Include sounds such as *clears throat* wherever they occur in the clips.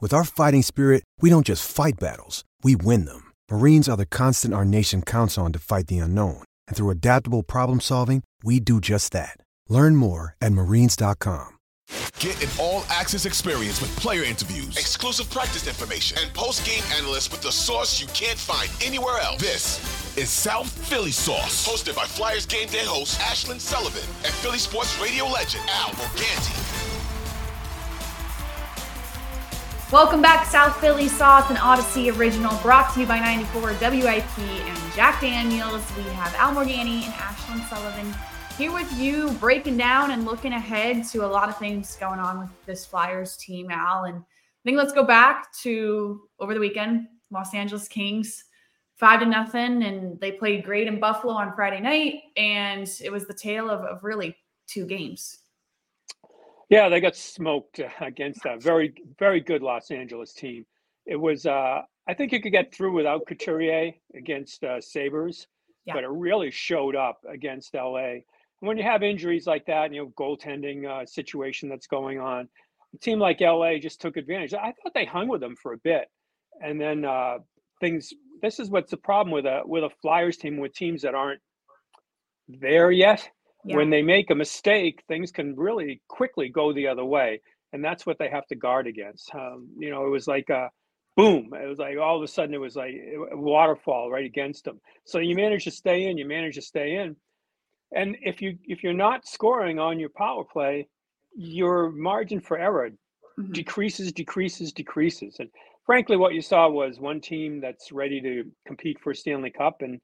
With our fighting spirit, we don't just fight battles, we win them. Marines are the constant our nation counts on to fight the unknown. And through adaptable problem solving, we do just that. Learn more at marines.com. Get an all access experience with player interviews, exclusive practice information, and post game analysts with the sauce you can't find anywhere else. This is South Philly Sauce, hosted by Flyers game day host Ashlyn Sullivan and Philly sports radio legend Al Morganti. Welcome back, South Philly Sauce, an Odyssey original brought to you by 94 WIP and Jack Daniels. We have Al Morganti and Ashlyn Sullivan here with you, breaking down and looking ahead to a lot of things going on with this Flyers team, Al. And I think let's go back to over the weekend, Los Angeles Kings, five to nothing, and they played great in Buffalo on Friday night, and it was the tale of, of really two games. Yeah, they got smoked against a very, very good Los Angeles team. It was, uh, I think you could get through without Couturier against uh, Sabres, yeah. but it really showed up against LA. When you have injuries like that, and you know, goaltending uh, situation that's going on, a team like LA just took advantage. I thought they hung with them for a bit, and then uh, things. This is what's the problem with a with a Flyers team with teams that aren't there yet yeah. when they make a mistake, things can really quickly go the other way, and that's what they have to guard against. Um, you know, it was like a boom. It was like all of a sudden it was like a waterfall right against them. So you manage to stay in, you manage to stay in, and if you if you're not scoring on your power play, your margin for error mm-hmm. decreases, decreases, decreases, and frankly, what you saw was one team that's ready to compete for Stanley Cup and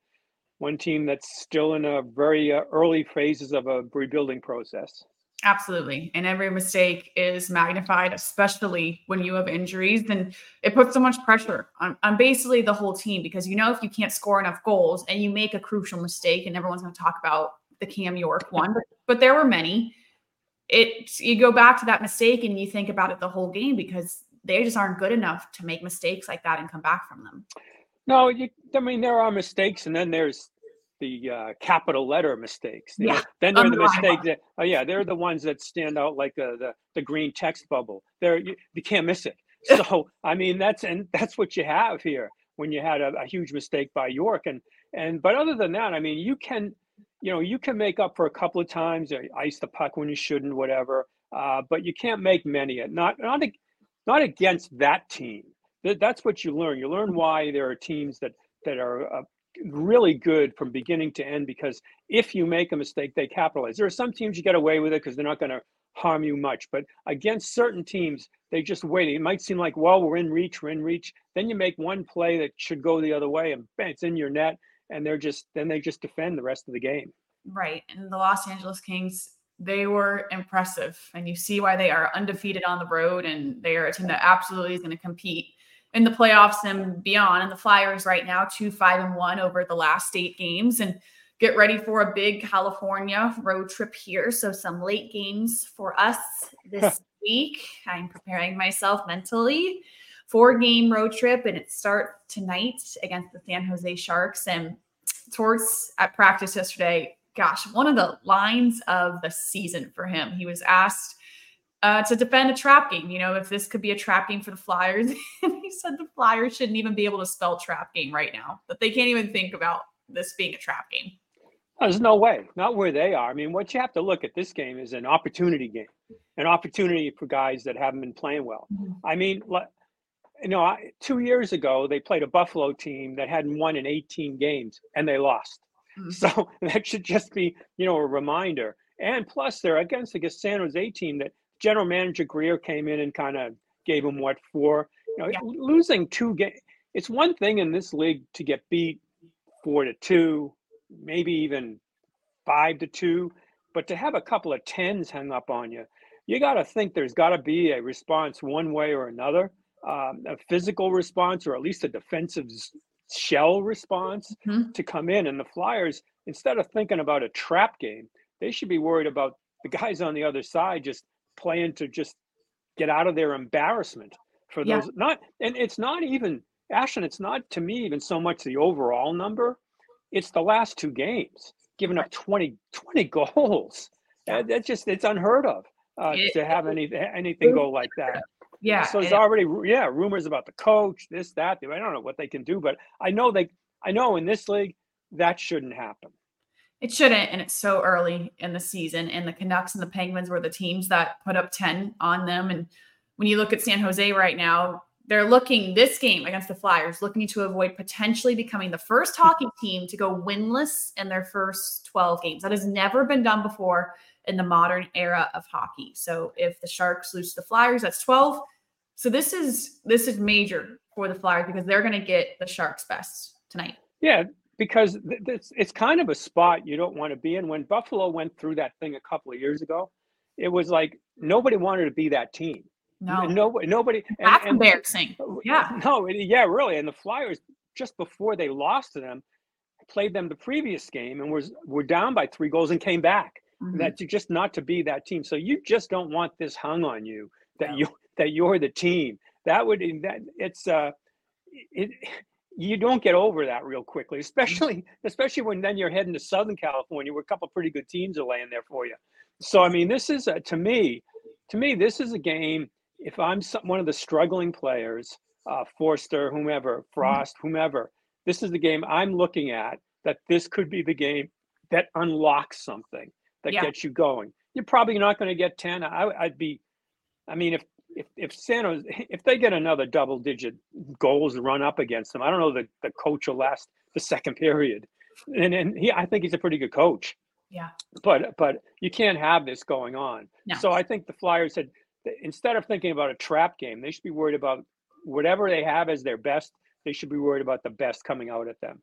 one team that's still in a very uh, early phases of a rebuilding process. Absolutely. And every mistake is magnified, especially when you have injuries. And it puts so much pressure on, on basically the whole team because you know if you can't score enough goals and you make a crucial mistake, and everyone's going to talk about the Cam York one, but, but there were many. It you go back to that mistake and you think about it the whole game because they just aren't good enough to make mistakes like that and come back from them. No, you, I mean there are mistakes, and then there's the uh, capital letter mistakes. Yeah. Then they're the mistakes that, oh yeah, they're the ones that stand out like uh, the the green text bubble. They're you, you can't miss it. *laughs* So I mean that's and that's what you have here when you had a, a, huge mistake by York and and but other than that, I mean you can you know you can make up for a couple of times, ice the puck when you shouldn't, whatever. Uh, but you can't make many. Not not not against that team. That's what you learn. You learn why there are teams that that are uh, really good from beginning to end because if you make a mistake, they capitalize. There are some teams you get away with it because they're not going to harm you much, but against certain teams, they just wait. It might seem like, well, we're in reach, we're in reach. Then you make one play that should go the other way, and bang, it's in your net, and they're just then they just defend the rest of the game. Right, and the Los Angeles Kings. They were impressive, and you see why they are undefeated on the road, and they are a team that absolutely is going to compete in the playoffs and beyond. And the Flyers right now, two five and one over the last eight games, and get ready for a big California road trip here. So some late games for us this *laughs* week. I'm preparing myself mentally. Four game road trip, and it starts tonight against the San Jose Sharks. And Torts at practice yesterday, gosh, one of the lines of the season for him. He was asked uh, to defend a trap game. You know, if this could be a trap game for the Flyers, *laughs* and he said the Flyers shouldn't even be able to spell trap game right now. That they can't even think about this being a trap game. There's no way, not where they are. I mean, what you have to look at this game is an opportunity game, an opportunity for guys that haven't been playing well. Mm-hmm. I mean, you know, two years ago they played a Buffalo team that hadn't won in 18 games and they lost. Mm-hmm. So *laughs* that should just be, you know, a reminder. And plus, they're against against San Jose team that general manager Grier came in and kind of gave them what for. You know, yeah. losing two games. It's one thing in this league to get beat four to two, maybe even five to two, but to have a couple of tens hung up on you, you got to think there's got to be a response one way or another, um, a physical response or at least a defensive shell response mm-hmm. to come in. And the Flyers, instead of thinking about a trap game, they should be worried about the guys on the other side just playing to just get out of their embarrassment for those. Yeah. Not and it's not even Ashton. It's not to me even so much the overall number. It's the last two games, giving up 20, 20 goals. Yeah. That's just it's unheard of uh, it, to have any anything go like that. Yeah. So there's already yeah rumors about the coach, this that. I don't know what they can do, but I know they I know in this league that shouldn't happen. It shouldn't, and it's so early in the season. And the Canucks and the Penguins were the teams that put up ten on them. And when you look at San Jose right now, they're looking this game against the Flyers, looking to avoid potentially becoming the first hockey team to go winless in their first 12 games. That has never been done before in the modern era of hockey. So if the Sharks lose to the Flyers, that's 12. So this is this is major for the Flyers because they're going to get the Sharks best tonight. Yeah, because it's it's kind of a spot you don't want to be in. When Buffalo went through that thing a couple of years ago, it was like nobody wanted to be that team. No, nobody, nobody. That's and, embarrassing. Yeah. *laughs* No, yeah, really. And the Flyers just before they lost to them, played them the previous game and was were down by three goals and came back. Mm-hmm. That just not to be that team. So you just don't want this hung on you that no. you that you're the team. That would that it's uh it you don't get over that real quickly, mm-hmm. especially *laughs* especially when then you're heading to Southern California, where a couple pretty good teams are laying there for you. So I mean, this is a, to me, to me, this is a game. If I'm some, one of the struggling players, uh, Foerster, whomever, mm-hmm. Frost, whomever, this is the game I'm looking at. That this could be the game that unlocks something that yeah. gets you going. You're probably not going to get ten. I, I'd be, I mean, if if if San Jose, if they get another double digit goals run up against them, I don't know the the coach will last the second period, and and he I think he's a pretty good coach. Yeah. But but you can't have this going on. No. So I think the Flyers said instead of thinking about a trap game, they should be worried about whatever they have as their best. They should be worried about the best coming out at them.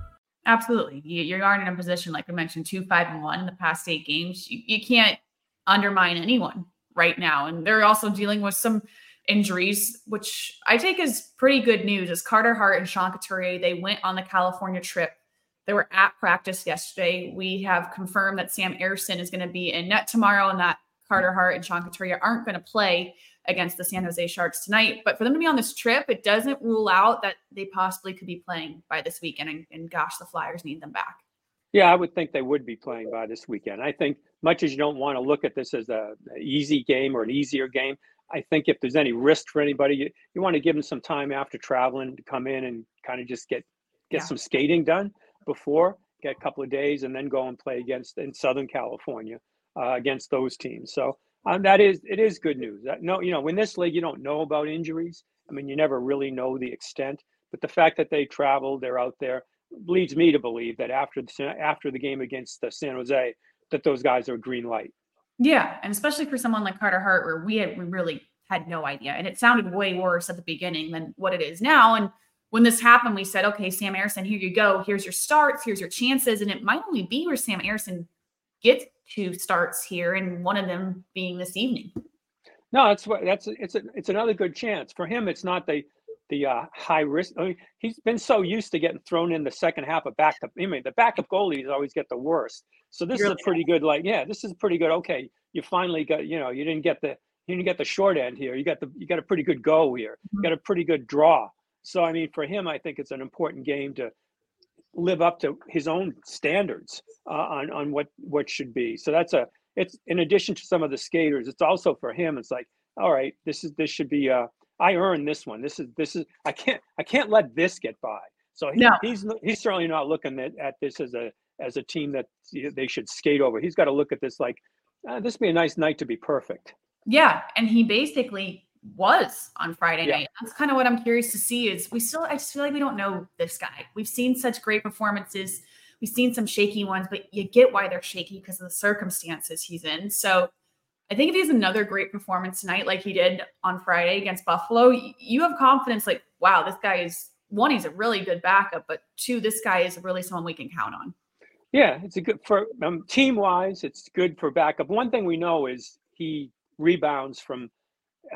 Absolutely. You, aren't in a position, like I mentioned, two, five, and one in the past eight games. You, can't undermine anyone right now. And they're also dealing with some injuries, which I take as pretty good news. As Carter Hart and Sean Couturier, they went on the California trip. They were at practice yesterday. We have confirmed that Sam Ersson is going to be in net tomorrow and that Carter Hart and Sean Couturier aren't going to play against the San Jose Sharks tonight. But for them to be on this trip, it doesn't rule out that they possibly could be playing by this weekend. And, and gosh, the Flyers need them back. Yeah, I would think they would be playing by this weekend. I think, much as you don't want to look at this as a, a easy game or an easier game, I think if there's any risk for anybody, you, you want to give them some time after traveling to come in and kind of just get get yeah. some skating done before, get a couple of days, and then go and play against in Southern California uh, against those teams. So um, that is it is good news. no, you know, in this league, you don't know about injuries. I mean, you never really know the extent. But the fact that they traveled, they're out there, leads me to believe that after the after the game against the San Jose, that those guys are green light. Yeah, and especially for someone like Carter Hart, where we had we really had no idea, and it sounded way worse at the beginning than what it is now. And when this happened, we said, okay, Sam Ersson, here you go. Here's your starts. Here's your chances, and it might only be where Sam Ersson gets two starts here, and one of them being this evening. No, that's what that's it's a, it's another good chance for him. It's not the the uh, high risk. I mean, he's been so used to getting thrown in the second half of backup. I mean, the backup goalies always get the worst. So this really? is a pretty good. Like, yeah, this is pretty good. Okay, you finally got. You know, you didn't get the you didn't get the short end here. You got the you got a pretty good go here. Mm-hmm. You got a pretty good draw. So I mean, for him, I think it's an important game to live up to his own standards uh, on on what what should be. So that's a it's in addition to some of the skaters, it's also for him. It's like, all right, this is this should be uh I earned this one. This is this is I can't I can't let this get by. So he, no. he's he's certainly not looking at, at this as a as a team that they should skate over. He's got to look at this like uh, this be a nice night to be perfect. Yeah, and he basically was on Friday yeah. night. That's kind of what I'm curious to see. Is we still I just feel like we don't know this guy. We've seen such great performances. We've seen some shaky ones, but you get why they're shaky because of the circumstances he's in. So I think if he has another great performance tonight, like he did on Friday against Buffalo, you have confidence. Like, wow, this guy is one. He's a really good backup, but two, this guy is really someone we can count on. Yeah, it's a good for um, team wise. It's good for backup. One thing we know is he rebounds from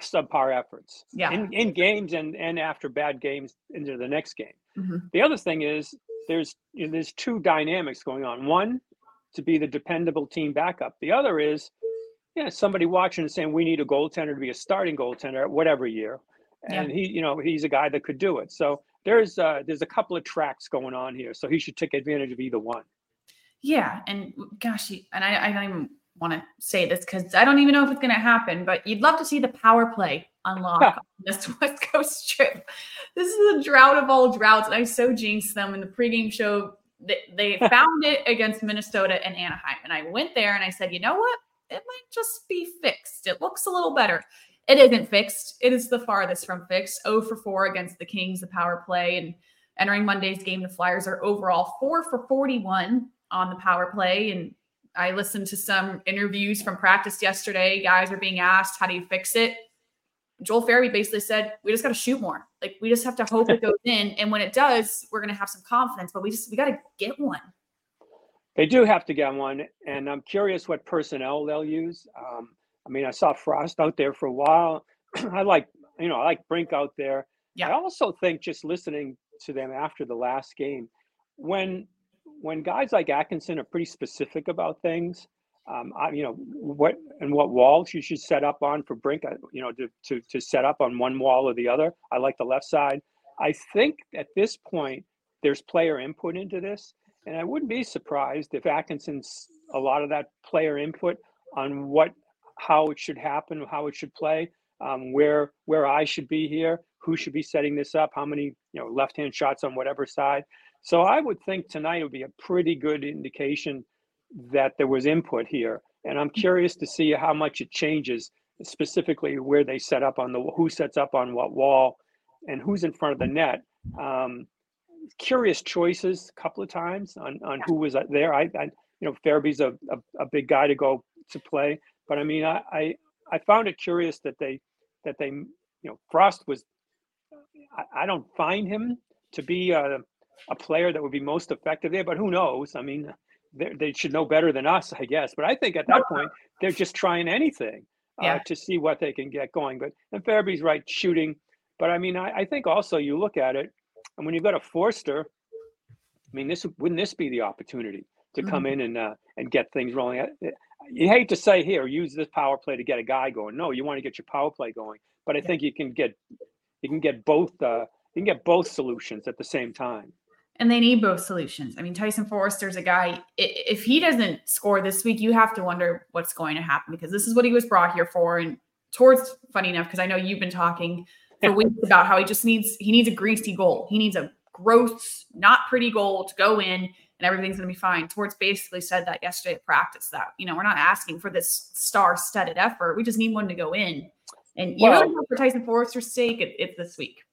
subpar efforts yeah. in, in games and and after bad games into the next game. Mm-hmm. The other thing is there's you know, there's two dynamics going on. One to be the dependable team backup. The other is yeah somebody watching and saying we need a goaltender to be a starting goaltender at whatever year, and yeah. he you know he's a guy that could do it. So there's uh, there's a couple of tracks going on here. So he should take advantage of either one. Yeah, and gosh, and I, I don't even want to say this because I don't even know if it's going to happen, but you'd love to see the power play unlock on this *laughs* West Coast trip. This is a drought of all droughts, and I so jinxed them in the pregame show. They, they *laughs* found it against Minnesota and Anaheim, and I went there and I said, you know what? It might just be fixed. It looks a little better. It isn't fixed. It is the farthest from fixed. 0 for 4 against the Kings, the power play, and entering Monday's game, the Flyers are overall 4 for 41 on the power play. And I listened to some interviews from practice yesterday. Guys are being asked, how do you fix it? Joel Farabee basically said, we just got to shoot more. Like we just have to hope it goes in. And when it does, we're going to have some confidence, but we just, we got to get one. They do have to get one. And I'm curious what personnel they'll use. Um, I mean, I saw Frost out there for a while. *clears throat* I like, you know, I like Brink out there. Yeah. I also think just listening to them after the last game, when when guys like Atkinson are pretty specific about things, um, I, you know what and what walls you should set up on for Brink, uh, you know, to, to to set up on one wall or the other. I like the left side. I think at this point there's player input into this, and I wouldn't be surprised if Atkinson's a lot of that player input on what how it should happen, how it should play, um, where where I should be here, who should be setting this up, how many you know left hand shots on whatever side. So I would think tonight would be a pretty good indication that there was input here. And I'm curious to see how much it changes, specifically where they set up on the who sets up on what wall and who's in front of the net. Um, curious choices a couple of times on, on who was there. I, I you know, Farabee's a, a, a, big guy to go to play, but I mean, I, I, I found it curious that they, that they, you know, Frost was, I, I don't find him to be a, a player that would be most effective there, but who knows? I mean, they should know better than us, I guess. But I think at that point, they're just trying anything uh, yeah. to see what they can get going. But and Farabee's right, shooting. But I mean, I, I, think also you look at it, and when you've got a Foerster, I mean, this wouldn't this be the opportunity to mm-hmm. come in and uh, and get things rolling? You hate to say here, use this power play to get a guy going. No, you want to get your power play going. But I think you can get you can get both uh, you can get both solutions at the same time and they need both solutions. I mean, Tyson Foerster's a guy, if he doesn't score this week, you have to wonder what's going to happen because this is what he was brought here for. And Torts funny enough, because I know you've been talking for weeks about how he just needs he needs a greasy goal. He needs a gross, not pretty goal to go in and everything's gonna be fine. Torts basically said that yesterday at practice that, you know, we're not asking for this star studded effort. We just need one to go in. And you well, know for Tyson Foerster's sake, it, it's this week.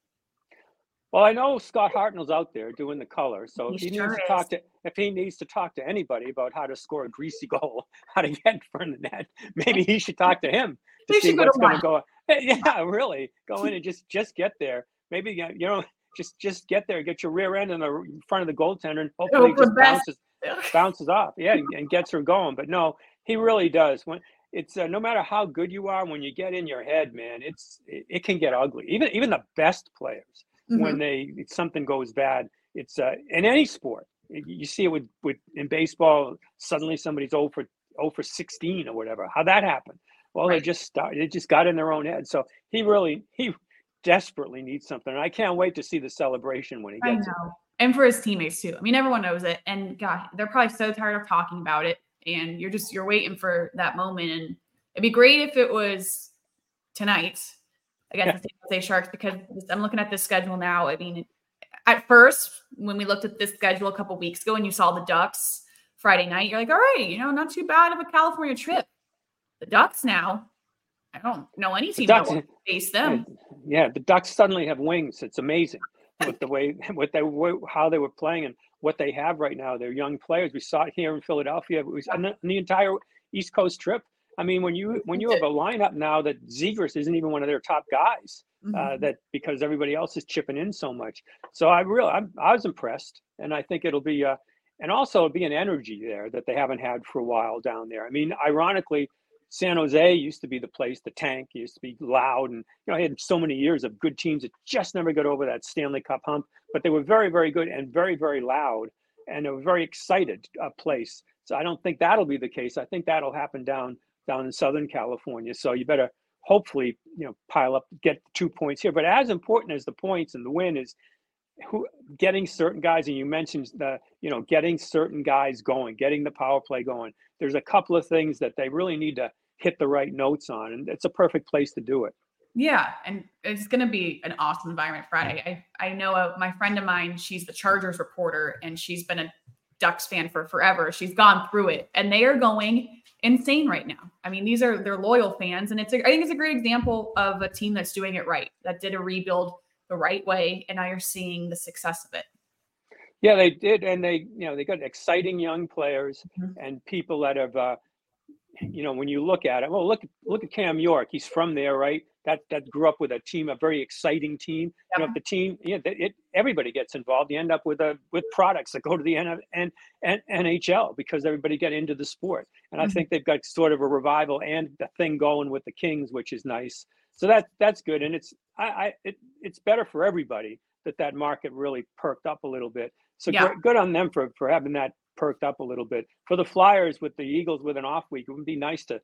Well, I know Scott Hartnell's out there doing the color, so he if he sure needs to talk to if he needs to talk to anybody about how to score a greasy *laughs* goal, how to get in front of the net, maybe he should talk to him to see what's going to go. *laughs* Yeah, really, go in and just just get there. Maybe you know, just just get there, get your rear end in the front of the goaltender, and hopefully it just bounces bounces off. Yeah, and gets her going. But no, he really does. When it's uh, no matter how good you are, when you get in your head, man, it's it, it can get ugly. Even even the best players mm-hmm. when they something goes bad. It's uh, in any sport. You see it with, with in baseball. Suddenly somebody's over for over for 16 or whatever. How that happened? Well, right. they just started. They just got in their own head. So he really he desperately needs something. And I can't wait to see the celebration when he gets it. and for his teammates too. I mean, everyone knows it, and God, they're probably so tired of talking about it. And you're just you're waiting for that moment, and it'd be great if it was tonight against yeah. the San Jose Sharks because I'm looking at this schedule now. I mean, at first when we looked at this schedule a couple weeks ago and you saw the Ducks Friday night, you're like, all right, you know, not too bad of a California trip. The Ducks now, I don't know any team that will face them. Yeah, the Ducks suddenly have wings. It's amazing with the way *laughs* with they how they were playing and what they have right now. They're young players. We saw it here in Philadelphia. It was on the, the entire East Coast trip. I mean, when you when you have a lineup now that Zegras isn't even one of their top guys, uh, mm-hmm. uh, that because everybody else is chipping in so much. So I really i i was impressed, and I think it'll be uh, and also it'll be an energy there that they haven't had for a while down there. I mean, ironically, San Jose used to be the place, the tank used to be loud, and you know, I had so many years of good teams that just never got over that Stanley Cup hump, but they were very, very good and very, very loud, and a very excited uh, place. So I don't think that'll be the case. I think that'll happen down down in Southern California. So you better hopefully, you know, pile up, get two points here. But as important as the points and the win is who getting certain guys, and you mentioned the, you know, getting certain guys going, getting the power play going. There's a couple of things that they really need to hit the right notes on, and it's a perfect place to do it. Yeah, and it's going to be an awesome environment Friday. I I know a, my friend of mine. She's the Chargers reporter, and she's been a Ducks fan for forever. She's gone through it, and they are going insane right now. I mean, these are they're loyal fans, and it's a, I think it's a great example of a team that's doing it right, that did a rebuild the right way, and now you're seeing the success of it. Yeah, they did, and they you know they got exciting young players mm-hmm. and people that have. Uh, you know, when you look at it, well, look look at Cam York. He's from there, right? That that grew up with a team, a very exciting team. Yep. You know, if the team, yeah, you know, it, everybody gets involved. You end up with a with products that go to the N, N, N, NHL because everybody get into the sport. And mm-hmm. I think they've got sort of a revival and the thing going with the Kings, which is nice. So that that's good, and it's I, I it, it's better for everybody that that market really perked up a little bit. So yeah. good, good on them for for having that perked up a little bit. For the Flyers with the Eagles with an off week, it would be nice to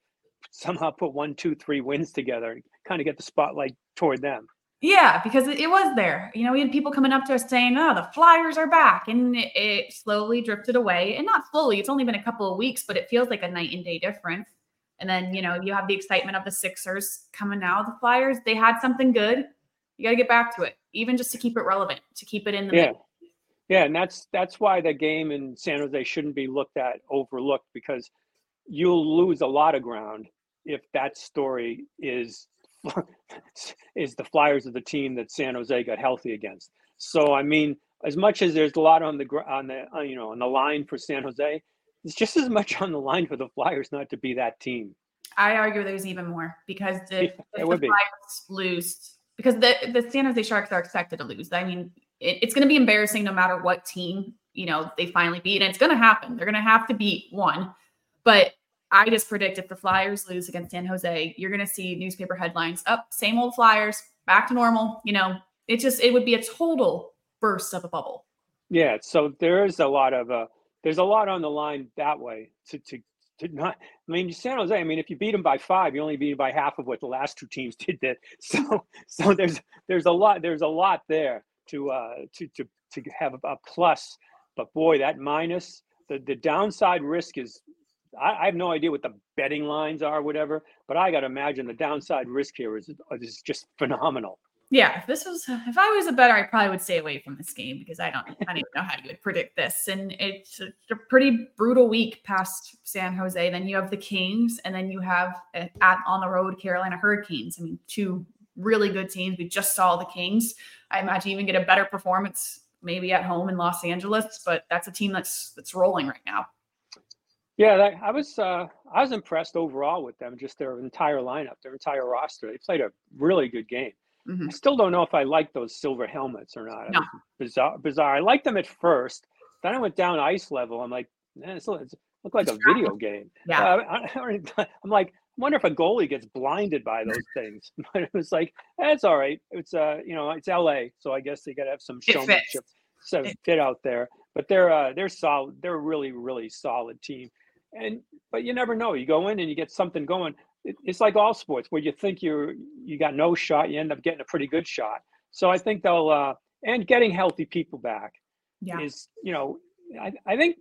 somehow put one, two, three wins together and kind of get the spotlight toward them. Yeah, because it was there. You know, we had people coming up to us saying, "Oh, the Flyers are back," and it, it, slowly drifted away. And not slowly; it's only been a couple of weeks, but it feels like a night and day difference. And then, you know, you have the excitement of the Sixers coming now. The Flyers, they had something good. You got to get back to it, even just to keep it relevant, to keep it in the yeah. Yeah, and that's that's why the game in San Jose shouldn't be looked at overlooked because you'll lose a lot of ground if that story is *laughs* is the Flyers of the team that San Jose got healthy against. So I mean, as much as there's a lot on the on the uh, you know on the line for San Jose, it's just as much on the line for the Flyers not to be that team. I argue there's even more because the, yeah, if the Flyers be. lose because the the San Jose Sharks are expected to lose. I mean, it, it's going to be embarrassing no matter what team you know they finally beat, and it's going to happen. They're going to have to beat one, but I just predict if the Flyers lose against San Jose, you're going to see newspaper headlines up, same old Flyers, back to normal. You know, it just it would be a total burst of a bubble. Yeah, so there's a lot of uh, there's a lot on the line that way to to to not. I mean, San Jose. I mean, if you beat them by five, you only beat them by half of what the last two teams *laughs* did. That so so there's there's a lot there's a lot there to uh to to to have a plus. But boy, that minus the the downside risk is I, I, have no idea what the betting lines are, whatever, but I got to imagine the downside risk here is, is just phenomenal. Yeah, if this was if I was a better, I probably would stay away from this game because I don't I don't even know how you would predict this. And it's a pretty brutal week past San Jose. Then you have the Kings, and then you have uh, at on the road Carolina Hurricanes. I mean, two really good teams. We just saw the Kings. I imagine even get a better performance maybe at home in Los Angeles, but that's a team that's that's rolling right now. Yeah, that, I was uh, I was impressed overall with them, just their entire lineup, their entire roster. They played a really good game. Mm-hmm. I still don't know if I like those silver helmets or not. No. Bizarre, bizarre. I liked them at first. Then I went down ice level. I'm like, man, it's, it's looked like a video game. Yeah. Uh, I, am *laughs* like, wonder if a goalie gets blinded by those *laughs* things. *laughs* But it was like, that's all right. It's uh, you know, it's LA, so I guess they got to have some showmanship, so fit out there. But they're uh, they're solid. They're a really really solid team and but you never know. You go in and you get something going. It, it's like all sports where you think you're you got no shot, you end up getting a pretty good shot. So I think they'll uh, and getting healthy people back. yeah. is, you know, I, I think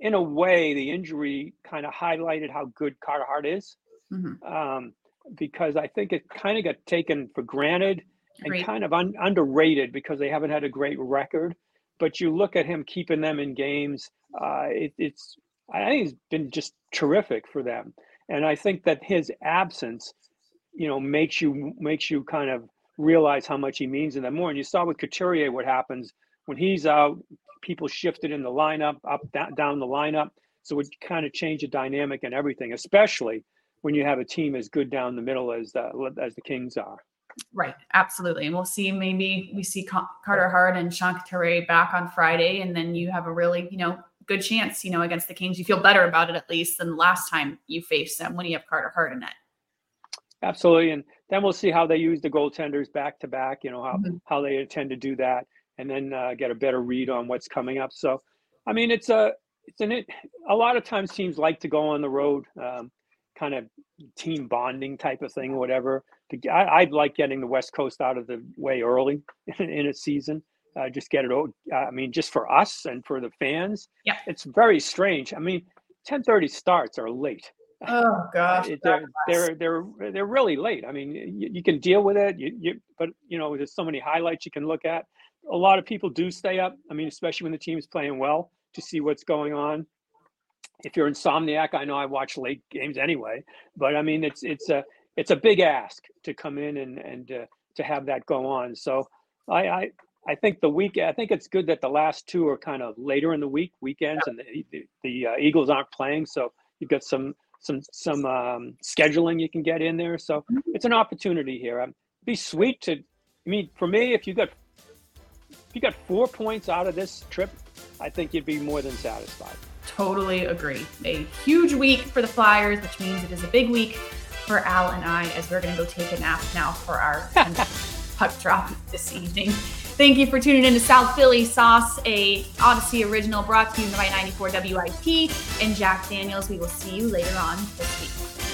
in a way the injury kind of highlighted how good Carter Hart is. Mm-hmm. Um, because I think it kind of got taken for granted and kind of un- underrated because they haven't had a great record. But you look at him keeping them in games, uh, it, it's I think it's been just terrific for them. And I think that his absence, you know, makes you makes you kind of realize how much he means in them more. And you saw with Couturier what happens when he's out. People shifted in the lineup, up down the lineup, so it kind of changed the dynamic and everything, especially when you have a team as good down the middle as the, as the Kings are. Right, absolutely. And we'll see. Maybe we see Carter Hart and Sean Couturier back on Friday, and then you have a really, you know, good chance, you know, against the Kings. You feel better about it at least than the last time you faced them when you have Carter Hart in it. Absolutely, and then we'll see how they use the goaltenders back to back. You know how mm-hmm. how they intend to do that, and then uh, get a better read on what's coming up. So, I mean, it's a it's an it. A lot of times teams like to go on the road. Um, kind of team bonding type of thing, whatever. I, I like getting the West Coast out of the way early *laughs* in a season. Uh, just get it. I mean, just for us and for the fans. Yeah, it's very strange. I mean, ten thirty starts are late. Oh gosh, *laughs* they're they're they're they're really late. I mean, you, you can deal with it. You, you but you know, there's so many highlights you can look at. A lot of people do stay up. I mean, especially when the team's playing well to see what's going on if you're insomniac, I know I watch late games anyway, but I mean it's it's a it's a big ask to come in and and uh, to have that go on. So I, I I think the week I think it's good that the last two are kind of later in the week weekends, and the the, the uh, Eagles aren't playing, so you've got some some some um, scheduling you can get in there. So mm-hmm. it's an opportunity here. Um, be sweet to. I mean, for me, if you got if you got four points out of this trip, I think you'd be more than satisfied. Totally agree. A huge week for the Flyers, which means it is a big week for Al and I as we're going to go take a nap now for our *laughs* puck drop this evening. Thank you for tuning in to South Philly Sauce, a Odyssey original brought to you by 94 WIP and Jack Daniels. We will see you later on this week.